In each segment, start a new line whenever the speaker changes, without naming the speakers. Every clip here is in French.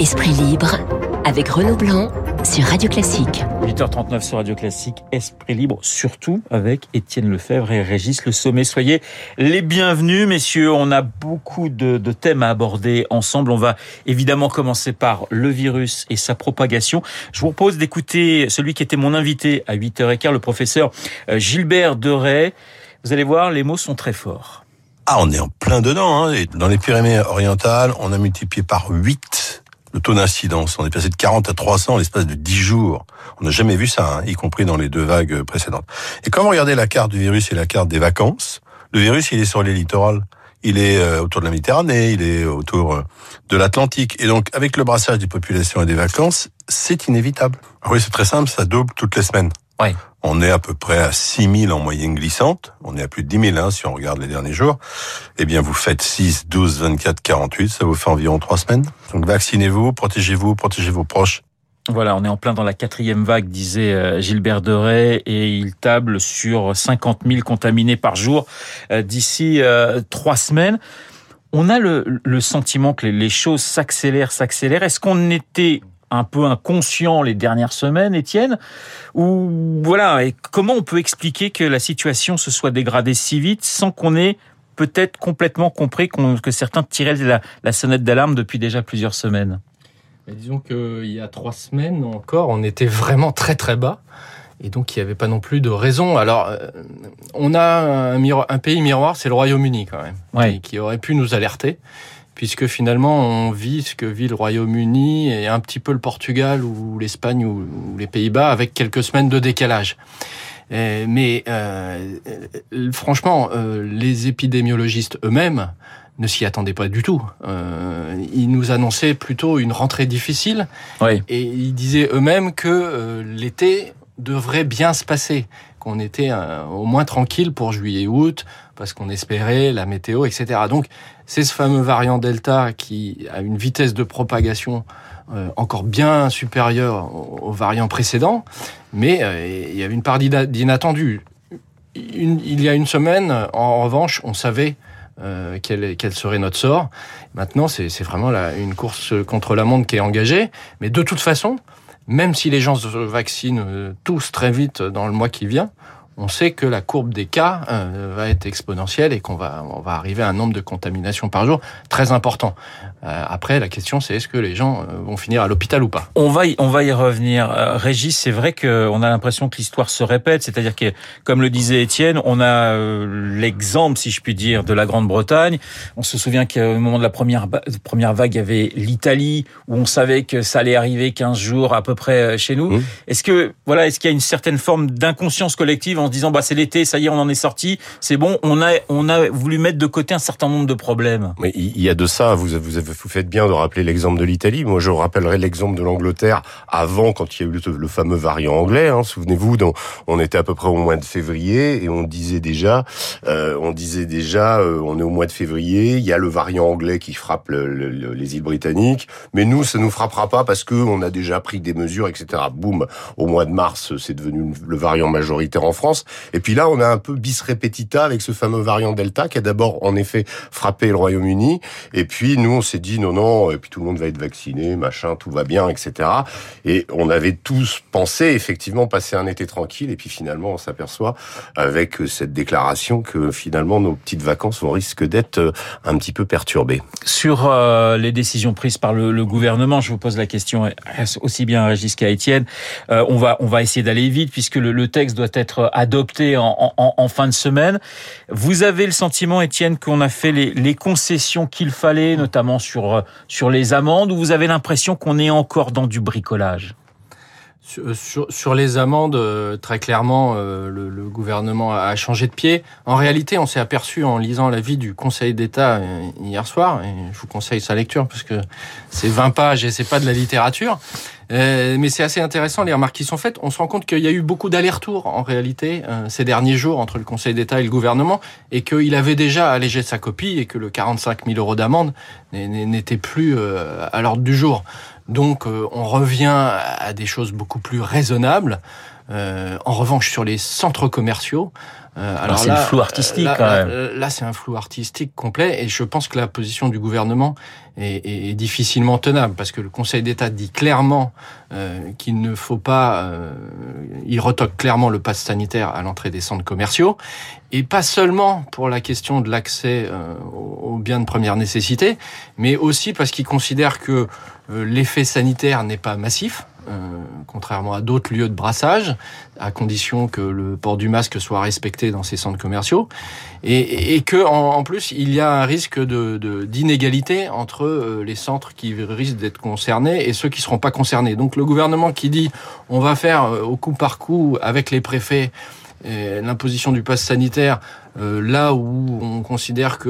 Esprit libre avec Renaud Blanc sur Radio Classique.
8h39 sur Radio Classique, Esprit libre, surtout avec Étienne Lefebvre et Régis Le Sommet. Soyez les bienvenus, messieurs. On a beaucoup de, de, thèmes à aborder ensemble. On va évidemment commencer par le virus et sa propagation. Je vous propose d'écouter celui qui était mon invité à 8h15, le professeur euh, Gilbert Deray. Vous allez voir, les mots sont très forts.
Ah, on est en plein dedans. Hein. Dans les Pyrénées orientales, on a multiplié par 8 le taux d'incidence. On est passé de 40 à 300 en l'espace de 10 jours. On n'a jamais vu ça, hein, y compris dans les deux vagues précédentes. Et quand vous regardez la carte du virus et la carte des vacances, le virus, il est sur les littorales. Il est euh, autour de la Méditerranée, il est autour euh, de l'Atlantique. Et donc, avec le brassage des populations et des vacances, c'est inévitable. Ah oui, c'est très simple, ça double toutes les semaines.
Ouais.
On est à peu près à 6 000 en moyenne glissante. On est à plus de 10 000 hein, si on regarde les derniers jours. Eh bien, vous faites 6, 12, 24, 48. Ça vous fait environ 3 semaines. Donc, vaccinez-vous, protégez-vous, protégez vos proches.
Voilà, on est en plein dans la quatrième vague, disait euh, Gilbert Deray, et il table sur 50 000 contaminés par jour euh, d'ici euh, trois semaines. On a le, le sentiment que les choses s'accélèrent, s'accélèrent. Est-ce qu'on était un peu inconscient les dernières semaines, Étienne Ou voilà, et comment on peut expliquer que la situation se soit dégradée si vite sans qu'on ait peut-être complètement compris que certains tiraient la, la sonnette d'alarme depuis déjà plusieurs semaines?
Mais Disons qu'il y a trois semaines encore, on était vraiment très très bas. Et donc, il n'y avait pas non plus de raison. Alors, euh, on a un, miroir, un pays miroir, c'est le Royaume-Uni quand même,
Ouais.
qui, qui aurait pu nous alerter puisque finalement on vit ce que vit le Royaume-Uni et un petit peu le Portugal ou l'Espagne ou, les Pays-Bas avec quelques semaines de décalage. Euh, mais euh, franchement, euh, les épidémiologistes eux-mêmes ne s'y attendaient pas du tout. Euh, ils nous annonçaient plutôt une rentrée difficile
Oui.
et ils disaient eux-mêmes que euh, l'été devrait bien se passer, qu'on était euh, au moins tranquille pour juillet-août, parce qu'on espérait la météo, etc. Donc c'est ce fameux variant Delta qui a une vitesse de propagation euh, encore bien supérieure aux, variants précédents, mais euh, il y avait une part d'ina- d'inattendu. Il y a une semaine, en revanche, on savait euh, quel, serait notre sort. Maintenant, c'est vraiment une course contre la montre qui est engagée, mais de toute façon, même si les gens se vaccinent tous très vite dans le mois qui vient, on sait que la courbe des cas euh, va être exponentielle et qu'on va, on va arriver à un nombre de contaminations par jour très important. Euh, après, la question, c'est est-ce que les gens euh, vont finir à l'hôpital ou pas?
On va y, on va y revenir. Euh, Régis, c'est vrai qu'on a l'impression que l'histoire se répète, c'est-à-dire que, comme le disait Étienne, on a euh, l'exemple, si je puis dire, de la Grande-Bretagne. On se souvient qu'au moment de la première, ba- première vague, il y avait l'Italie, où on savait que ça allait arriver 15 jours à peu près chez nous.
Mmh.
Est-ce que, voilà, est-ce qu'il y a une certaine forme d'inconscience collective en se disant, bah, c'est l'été, ça y est, on en est sorti, c'est bon, on a, on a voulu mettre de côté un certain nombre de problèmes.
Mais il y a de ça, vous, vous, faites bien de rappeler l'exemple de l'Italie. Moi, je rappellerai l'exemple de l'Angleterre avant, quand il y a eu le, fameux variant anglais. Hein. Souvenez-vous, on était à peu près au mois de février et on disait déjà, euh, on disait déjà, euh, on est au mois de février, il y a le variant anglais qui frappe le- le- le- les îles britanniques, mais nous, ça nous frappera pas parce que on a déjà pris des mesures, etc. Boum, au mois de mars, c'est devenu le variant majoritaire en France. Et puis là, on a un peu bis repetita avec ce fameux variant Delta qui a d'abord, en effet, frappé le Royaume-Uni. Et puis, nous, on s'est dit, non, non, et puis tout le monde va être vacciné, machin, tout va bien, etc. Et on avait tous pensé, effectivement, passer un été tranquille. Et puis, finalement, on s'aperçoit, avec cette déclaration, que finalement, nos petites vacances vont risquer d'être euh, un petit peu perturbées.
Sur euh, les décisions prises par le, gouvernement, je vous pose la question aussi bien à Régis qu'à Étienne. Euh, on va on va essayer d'aller vite puisque le texte doit être adopté en, fin de semaine. Vous avez le sentiment, Étienne, qu'on a fait les, concessions qu'il fallait, notamment sur euh, sur les amendes, ou vous avez l'impression qu'on est encore dans du bricolage?
Sur, sur, sur les amendes, euh, très clairement, euh, le, gouvernement a changé de pied. En réalité, on s'est aperçu en lisant l'avis du Conseil d'État euh, hier soir, et je vous conseille sa lecture parce que c'est 20 pages et c'est pas de la littérature. Euh, mais c'est assez intéressant les remarques qui sont faites. On se rend compte qu'il y a eu beaucoup d'allers-retours en réalité euh, ces derniers jours entre le Conseil d'État et le gouvernement, et qu'il avait déjà allégé sa copie et que le 45 000 euros d'amende n'était plus euh, à l'ordre du jour. Donc on revient à des choses beaucoup plus raisonnables. En revanche, sur les centres commerciaux,
euh, alors c'est le flou artistique
là,
quand même.
Là, c'est un flou artistique complet et je pense que la position du gouvernement est, est, difficilement tenable parce que le Conseil d'État dit clairement euh, qu'il ne faut pas, euh, il retoque clairement le pass sanitaire à l'entrée des centres commerciaux et pas seulement pour la question de l'accès euh, aux biens de première nécessité, mais aussi parce qu'il considère que euh, l'effet sanitaire n'est pas massif. Euh, contrairement à d'autres lieux de brassage, à condition que le port du masque soit respecté dans ces centres commerciaux, et, et que en, plus il y a un risque d'inégalité entre euh, les centres qui risquent d'être concernés et ceux qui seront pas concernés. Donc le gouvernement qui dit on va faire euh, au coup par coup avec les préfets l'imposition du pass sanitaire là où on considère que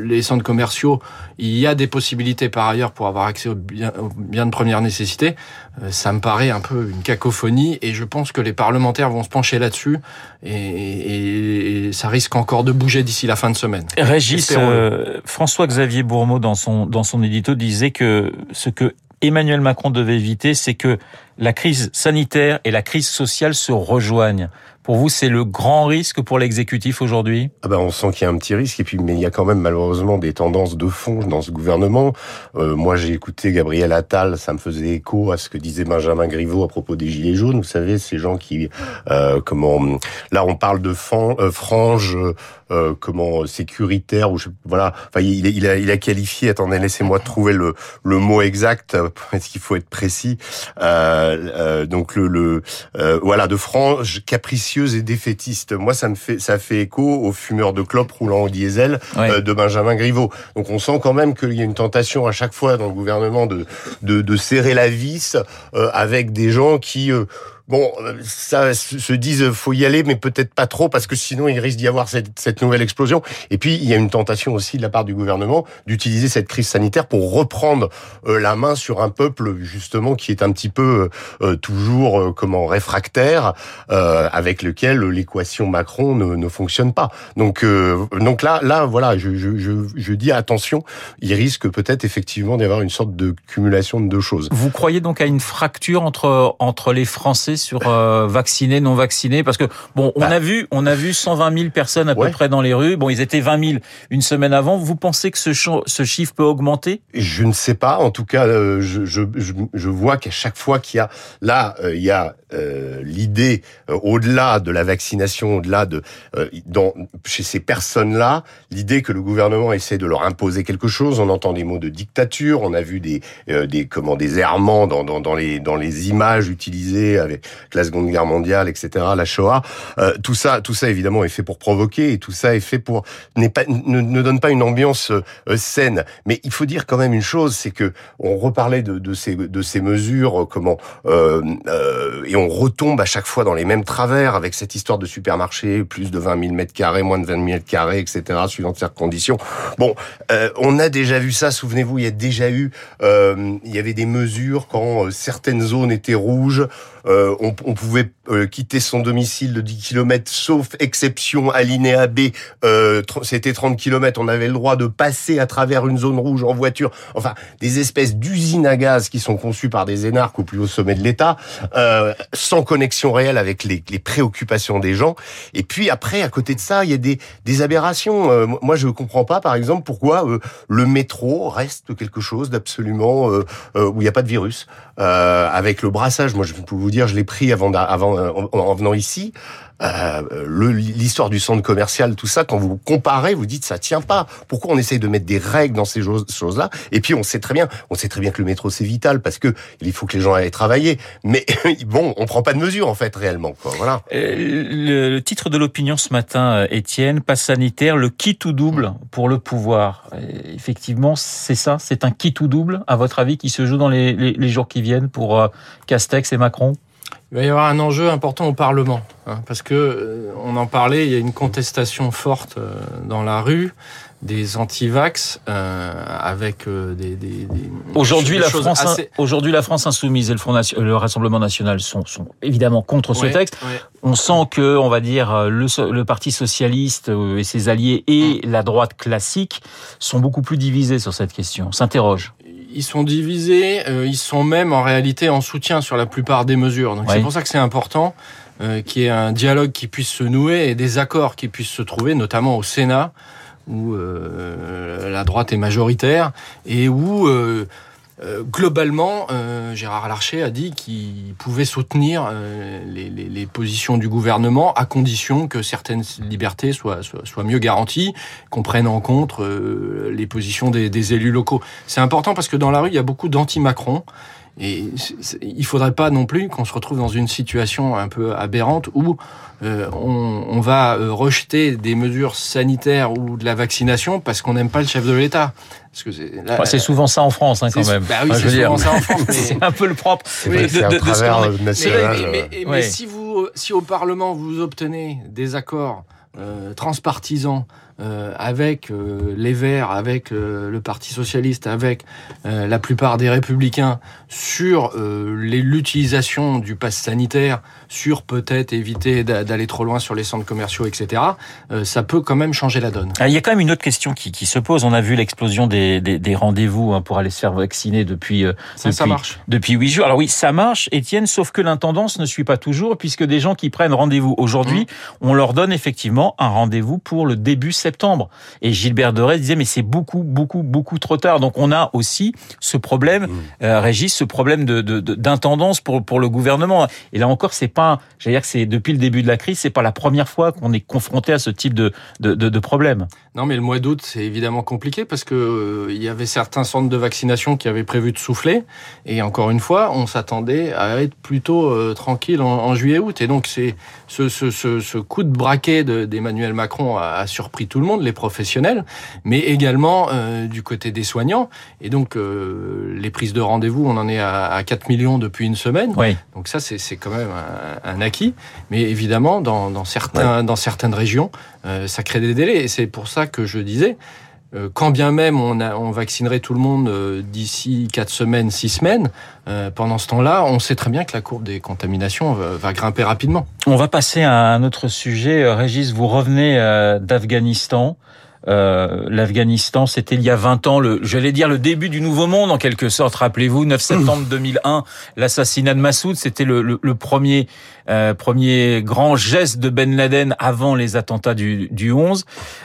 les centres commerciaux, il y a des possibilités par ailleurs pour avoir accès aux biens, de première nécessité, euh, ça me paraît un peu une cacophonie et je pense que les parlementaires vont se pencher là-dessus et, et, ça risque encore de bouger d'ici la fin de semaine.
Régis, François-Xavier Bourmeau dans son, dans son édito disait que ce que Emmanuel Macron devait éviter, c'est que la crise sanitaire et la crise sociale se rejoignent. Pour vous, c'est le grand risque pour l'exécutif aujourd'hui?
Ah ben, On sent qu'il y a un petit risque, et puis mais il y a quand même malheureusement des tendances de fond dans ce gouvernement. Euh, moi, j'ai écouté Gabriel Attal, ça me faisait écho à ce que disait Benjamin Griveaux à propos des Gilets jaunes. Vous savez, ces gens qui... Euh, comment Là, on parle de fan, euh, franges euh, comment sécuritaire ou je, voilà. Enfin, il, il, a, il a qualifié. Attendez, laissez-moi trouver le, le mot exact parce qu'il faut être précis? Euh, donc le, le voilà de frange et défaitiste. Moi, ça me fait ça fait écho aux fumeurs de clopes roulant au diesel euh, de Benjamin Griveaux. Donc, on sent quand même qu'il y a une tentation à chaque fois dans le gouvernement de de, de serrer la vis euh, avec des gens qui euh, bon, ça se disent faut y aller, mais peut-être pas trop parce que sinon il risque d'y avoir cette, cette, nouvelle explosion. Et puis il y a une tentation aussi de la part du gouvernement d'utiliser cette crise sanitaire pour reprendre euh, la main sur un peuple justement qui est un petit peu euh, toujours euh, comment réfractaire, avec lequel l'équation Macron ne, ne, fonctionne pas. Donc donc là là voilà, je, je, je, je dis attention, il risque peut-être effectivement d'y avoir une sorte de cumulation de deux choses.
Vous croyez donc à une fracture entre entre les Français sur euh, vaccinés, non vaccinés Parce que bon, on bah. a vu, on a vu 120 000 personnes à peu près dans les rues. Bon, ils étaient 20 000 une semaine avant. Vous pensez que ce, ce chiffre peut augmenter?
Je ne sais pas. En tout cas, euh, je, je, je, vois qu'à chaque fois qu'il y a là, euh, il y a euh, l'idée au-delà de la vaccination, au-delà de dans chez ces personnes-là, l'idée que le gouvernement essaie de leur imposer quelque chose. On entend des mots de dictature. On a vu des des comment des errements dans, dans, dans les dans les images utilisées avec la Seconde Guerre mondiale, etc., la Shoah. Euh, tout ça, tout ça évidemment est fait pour provoquer et tout ça est fait pour n'est pas ne, ne, donne pas une ambiance euh, saine. Mais il faut dire quand même une chose, c'est que on reparlait de, de ces de ces mesures, euh, comment euh, euh, et on retombe à chaque fois dans les mêmes travers avec cette histoire de supermarché, plus de 20 000 mètres carrés, moins de 20 000 mètres carrés, etc. Suivant certaines conditions. Bon, on a déjà vu ça. Souvenez-vous, il y a déjà eu, il y avait des mesures quand certaines zones étaient rouges. Euh, on, on, pouvait euh, quitter son domicile de 10 km, sauf exception alinéa B, euh, c'était 30 km, on avait le droit de passer à travers une zone rouge en voiture. Enfin, des espèces d'usines à gaz qui sont conçues par des énarques au plus haut sommet de l'État, sans connexion réelle avec les, les, préoccupations des gens. Et puis après, à côté de ça, il y a des, des aberrations. moi, je comprends pas, par exemple, pourquoi le métro reste quelque chose d'absolument où il n'y a pas de virus. avec le brassage, moi, je peux vous dire, je l'ai pris avant, avant euh, en, venant ici. Euh, l'histoire du centre commercial, tout ça, quand vous comparez, vous dites ça tient pas. Pourquoi on essaye de mettre des règles dans ces choses-là? Et puis on sait très bien, on sait très bien que le métro c'est vital parce que il faut que les gens aillent travailler. Mais bon, on prend pas de mesures en fait réellement. Quoi. Voilà.
Euh, le, titre de l'opinion ce matin, Étienne, passe sanitaire, le qui tout double pour le pouvoir. effectivement, c'est ça, c'est un qui tout double à votre avis qui se joue dans les jours qui viennent pour Castex et Macron?
Il va y avoir un enjeu important au Parlement, hein, parce que euh, on en parlait, il y a une contestation forte euh, dans la rue des anti-vax euh, avec euh, des, des, des,
aujourd'hui la France aujourd'hui la France insoumise et le Front le Rassemblement national sont, sont évidemment contre ce texte. On sent que on va dire le, le Parti socialiste et ses alliés et mm. la droite classique sont beaucoup plus divisés sur cette question. S'interroge
ils sont divisés, euh, ils sont même en réalité en soutien sur la plupart des mesures. Donc c'est pour ça que c'est important euh, qu'il y ait un dialogue qui puisse se nouer et des accords qui puissent se trouver, notamment au Sénat, où euh, la droite est majoritaire et où euh, globalement, euh, Gérard Larcher a dit qu'il pouvait soutenir euh, les, positions du gouvernement à condition que certaines libertés soient, soient, soient mieux garanties, qu'on prenne en compte euh, les positions des, des élus locaux. C'est important parce que dans la rue, il y a beaucoup d'anti-Macron. Et il faudrait pas non plus qu'on se retrouve dans une situation un peu aberrante où euh, on, on va euh, rejeter des mesures sanitaires ou de la vaccination parce qu'on n'aime pas le chef de l'État. Parce que c'est là-
Enfin, c'est souvent ça en France, hein, quand
c'est-
même.
Bah oui,
Enfin,
c'est
veux
souvent
dire,
ça en France. mais-
C'est un peu le propre.
Vrai
de- de- ce
mais,
national.
mais- mais- mais
Ouais.
si vous, si au Parlement vous obtenez des accords euh, transpartisans euh, avec euh, les Verts, avec euh, le Parti socialiste, avec la plupart des Républicains sur l'utilisation du pass sanitaire, sur peut-être éviter d'a- d'aller trop loin sur les centres commerciaux, etc. ça peut quand même changer la donne.
Ah, Il y a quand même une autre question qui, qui se pose. On a vu l'explosion des, des, des rendez-vous hein, pour aller se faire vacciner depuis
Ça, ça
depuis-
marche.
depuis huit jours. Alors oui, ça marche, Étienne, sauf que l'intendance ne suit pas toujours, puisque des gens qui prennent rendez-vous aujourd'hui, on leur donne effectivement un rendez-vous pour le début septembre. Et Gilbert Doré disait, mais c'est beaucoup, beaucoup, beaucoup trop tard. Donc on a aussi ce problème,
Mm.
euh, Régis, ce problème de de- de- d'intendance pour pour le gouvernement. Et là encore, c'est pas, j'allais dire que c'est depuis le début de la crise, c'est pas la première fois qu'on est confronté à ce type de de, problème.
Non, mais le mois d'août, c'est évidemment compliqué parce que euh, il y avait certains centres de vaccination qui avaient prévu de souffler. Et encore une fois, on s'attendait à être plutôt euh, tranquille en, en juillet-août. Et donc, c'est ce, ce, ce, ce coup de braquet de- d'Emmanuel Macron a, a surpris tout le monde, les professionnels, mais également euh, du côté des soignants. Et donc, euh, les prises de rendez-vous, on en est à, à 4 millions depuis une semaine.
Oui.
Donc ça, c'est c'est quand même un, un acquis. Mais évidemment, dans, dans, certains, dans certaines régions, euh, ça crée des délais. Et c'est pour ça que je disais, quand bien même on, a, on vaccinerait tout le monde euh, d'ici quatre semaines, six semaines, euh, pendant ce temps-là, on sait très bien que la courbe des contaminations va, va grimper rapidement.
On va passer à un autre sujet. Euh, Régis, vous revenez euh, d'Afghanistan. Euh, L'Afghanistan, c'était il y a 20 ans, le, j'allais dire le début du nouveau monde en quelque sorte. Rappelez-vous, 9 septembre 2001, l'assassinat de Massoud, c'était le, le, le premier euh, premier grand geste de Ben Laden avant les attentats du, du 11.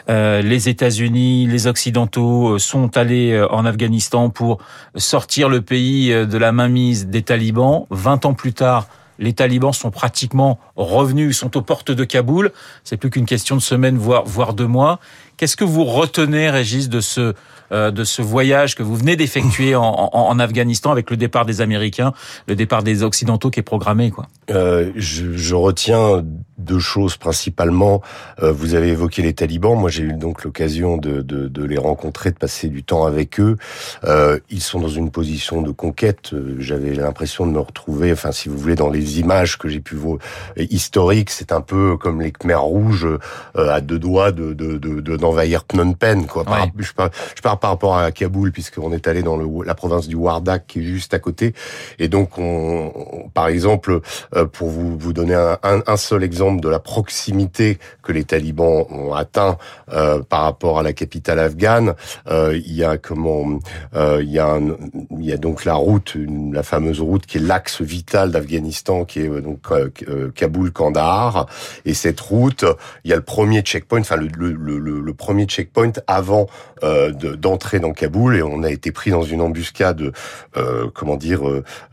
Euh, les États-Unis, les Occidentaux euh, sont allés euh, en Afghanistan pour sortir le pays de la mainmise des talibans. 20 ans plus tard, les talibans sont pratiquement revenus, sont aux portes de Kaboul. C'est plus qu'une question de semaines, voire, voire de mois. Qu'est-ce que vous retenez, Régis, de ce, euh, de ce voyage que vous venez d'effectuer en, Afghanistan avec le départ des Américains, le départ des Occidentaux qui est programmé, quoi?
Euh, je, retiens deux choses principalement. Euh, vous avez évoqué les talibans. Moi, j'ai eu donc l'occasion de, de, les rencontrer, de passer du temps avec eux. Ils sont dans une position de conquête. J'avais l'impression de me retrouver, enfin, si vous voulez, dans les images que j'ai pu voir historiques. C'est un peu comme les Khmers rouges à deux doigts de- de- de- d'envahir Phnom Penh. Quoi. Par-
Ouais.
je, parle, je parle par rapport à Kaboul, puisqu'on est allé dans le, la province du Wardak, qui est juste à côté. Et donc, on, on- par exemple, euh, pour vous, vous donner un, un, un seul exemple de la proximité que les talibans ont atteint euh, par rapport à la capitale afghane, euh, il y a comment, euh, il y a, un- il y a donc la route, une- la fameuse route qui est l'axe vital d'Afghanistan, qui est donc Kaboul-Kandahar. Et cette route, il y a le premier checkpoint, enfin le, le, le, le premier checkpoint avant euh, de- d'entrer dans Kaboul, et on a été pris dans une embuscade, euh, comment dire,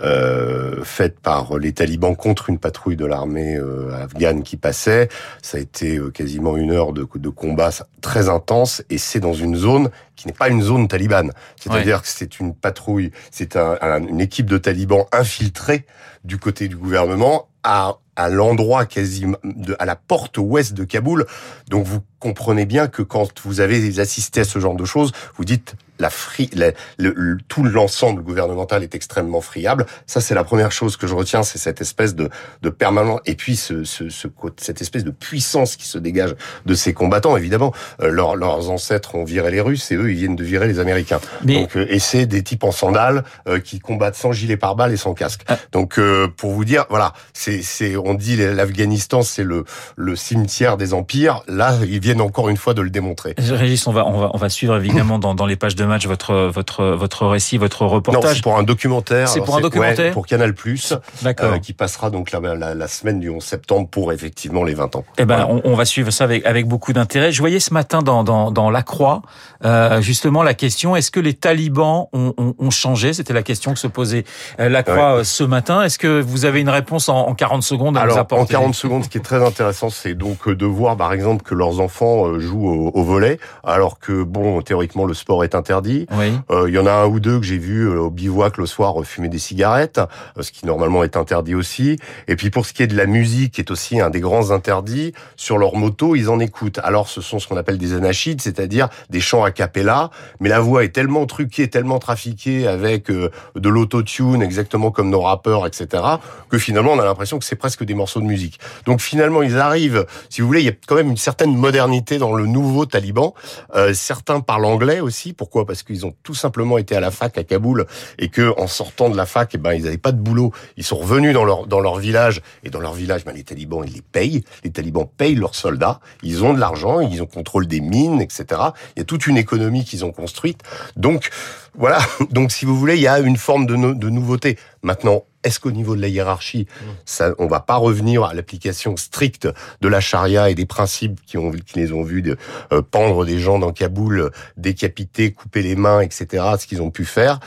euh, faite par les talibans contre une patrouille de l'armée afghane qui passait. Ça a été quasiment une heure de, de combat très intense, et c'est dans une zone qui n'est pas une zone talibane. C'est-à-dire que c'est une patrouille, c'est un, un- une équipe de talibans infiltrés du côté du gouvernement à, à l'endroit quasiment, de, à la porte ouest de Kaboul. Donc vous comprenez bien que quand vous avez assisté à ce genre de choses, vous dites la fri, la- le, le- tout l'ensemble gouvernemental est extrêmement friable. Ça, c'est la première chose que je retiens, c'est cette espèce de, de permanent et puis ce, ce, ce cette espèce de puissance qui se dégage de ces combattants. Évidemment, euh, leurs, leurs ancêtres ont viré les Russes et eux, ils viennent de virer les Américains.
Mais
Donc, euh, et c'est des types en sandales euh, qui combattent sans gilet pare-balles et sans casque.
Ah.
Donc, euh, pour vous dire, voilà, c'est, on dit l'Afghanistan, c'est le, le cimetière des empires. Là, ils viennent encore une fois de le démontrer.
Régis, on va, on va, on va suivre évidemment dans, dans les pages de de match, votre votre votre récit, votre reportage.
c'est pour un documentaire.
C'est pour un documentaire
ouais, Pour Canal+, euh,
D'accord.
qui passera donc la, la, la semaine du 11 septembre pour effectivement les 20 ans.
Eh ben,
Voilà.
on, on va suivre ça avec, avec beaucoup d'intérêt. Je voyais ce matin dans, dans, dans La Croix, euh, justement, la question est-ce que les talibans ont, ont, ont changé? C'était la question que se posait euh, La Croix euh, ce matin. Est-ce que vous avez une réponse en, en 40 secondes à nous
Alors, en
apporter?
40 secondes, ce qui est très intéressant, c'est donc euh, de voir, par exemple, que leurs enfants euh, jouent au, au volet, alors que, bon, théoriquement, le sport est interdit.
Oui.
Euh, Il y en a un ou deux que j'ai vu euh, au bivouac le soir euh, fumer des cigarettes, euh, ce qui normalement est interdit aussi. Et puis pour ce qui est de la musique, qui est aussi un des grands interdits, sur leur moto, ils en écoutent. Alors ce sont ce qu'on appelle des anachides, c'est-à-dire des chants a cappella, mais la voix est tellement truquée, tellement trafiquée avec euh, de l'autotune, exactement comme nos rappeurs, etc., que finalement on a l'impression que c'est presque des morceaux de musique. Donc finalement ils arrivent, si vous voulez, il y a quand même une certaine modernité dans le nouveau Taliban. Euh, certains parlent anglais aussi. Pourquoi Parce qu'ils ont tout simplement été à la fac à Kaboul et que en sortant de la fac, eh ben ils n'avaient pas de boulot. Ils sont revenus dans leur dans leur village et dans leur village, ben, les talibans ils les payent. Les talibans payent leurs soldats. Ils ont de l'argent, ils ont contrôle des mines, etc. Il y a toute une économie qu'ils ont construite. Donc voilà. Donc si vous voulez, il y a une forme de, de nouveauté. Maintenant. Est-ce qu'au niveau de la hiérarchie, ça, on va pas revenir à l'application stricte de la charia et des principes qui, ont, qui les ont vus de euh, pendre des gens dans Kaboul, euh, décapiter, couper les mains, etc., ce qu'ils ont pu faire?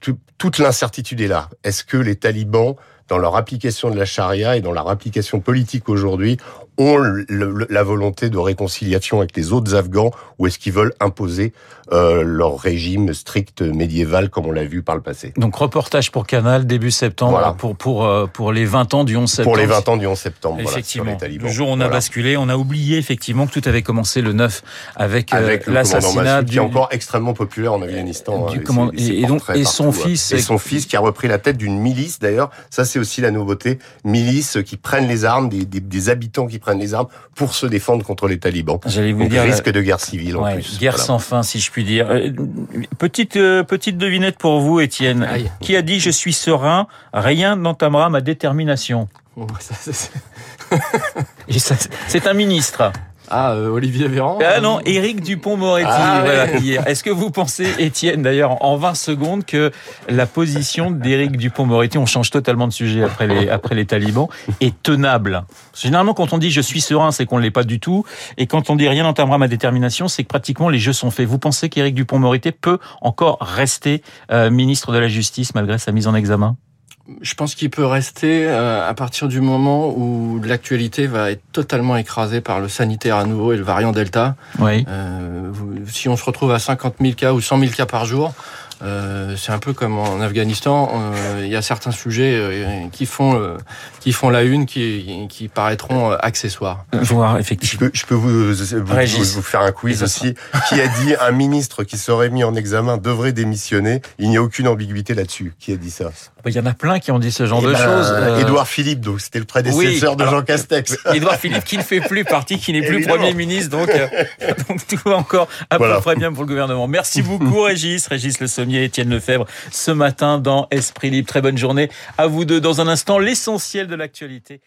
Tout- Toute l'incertitude est là. Est-ce que les talibans, dans leur application de la charia et dans leur application politique aujourd'hui, ont le- le- la volonté de réconciliation avec les autres Afghans ou est-ce qu'ils veulent imposer euh, leur régime strict médiéval comme on l'a vu par le passé?
Donc reportage pour Canal début septembre
Voilà.
pour pour euh, pour les 20 ans du 11 septembre.
Pour les 20 ans du 11 septembre, voilà, sur
Effectivement.
les talibans.
le jour où on a
Voilà.
basculé, on a oublié effectivement que tout avait commencé le 9 avec, euh,
avec
l'assassinat du
qui est encore extrêmement populaire en Afghanistan.
du
hein,
command-
ses- ses
et- et donc- et son
partout,
fils-
et son fils qui a repris la tête d'une milice d'ailleurs. Ça c'est aussi la nouveauté, milice qui prennent les armes, des, des, des habitants qui prennent les armes pour se défendre contre les talibans.
J'allais vous
Donc
dire
risque de guerre civile en
Ouais,
plus.
guerre
Voilà.
sans fin, si je puis dire. Euh, Petite euh, petite devinette pour vous, Étienne.
Aïe.
Qui a dit je suis serein, rien n'entamera ma détermination?
Bon, ça, c'est-
ça, C'est un ministre.
Ah, euh, Olivier Véran
Ah non, Éric Dupont-Moretti.
Ah,
voilà. Est-ce que vous pensez, Étienne, d'ailleurs, en 20 secondes, que la position d'Éric Dupont-Moretti, on change totalement de sujet après les, après les talibans, est tenable? Généralement, quand on dit je suis serein, c'est qu'on ne l'est pas du tout. Et quand on dit rien n'entamera ma détermination, c'est que pratiquement les jeux sont faits. Vous pensez qu'Éric Dupont-Moretti peut encore rester euh, ministre de la Justice malgré sa mise en examen?
Je pense qu'il peut rester euh, à partir du moment où l'actualité va être totalement écrasée par le sanitaire à nouveau et le variant Delta.
Oui.
Euh, si on se retrouve à 50 000 cas ou 100 000 cas par jour, euh, c'est un peu comme en Afghanistan. euh, Il y a certains sujets euh, qui font euh, qui font la une, qui, qui paraîtront euh, accessoires.
Voir,
Je
effectivement.
peux, je peux vous, vous, faire un quiz aussi. Qui a dit un ministre qui serait mis en examen devrait démissionner Il n'y a aucune ambiguïté là-dessus. Qui a dit ça?
Il y en a plein qui ont dit ce genre
Eh
de
ben,
choses. Euh,
Édouard Philippe, donc c'était le prédécesseur
Oui,
de
alors-
Jean Castex.
Édouard Philippe qui ne fait plus partie, qui n'est plus
Évidemment.
Premier ministre, donc, euh, donc tout va encore à
Voilà.
peu près bien pour le gouvernement. Merci beaucoup Régis, Régis Le Sommier, Étienne Lefebvre, ce matin dans Esprit Libre. Très bonne journée à vous deux. Dans un instant, l'essentiel de l'actualité.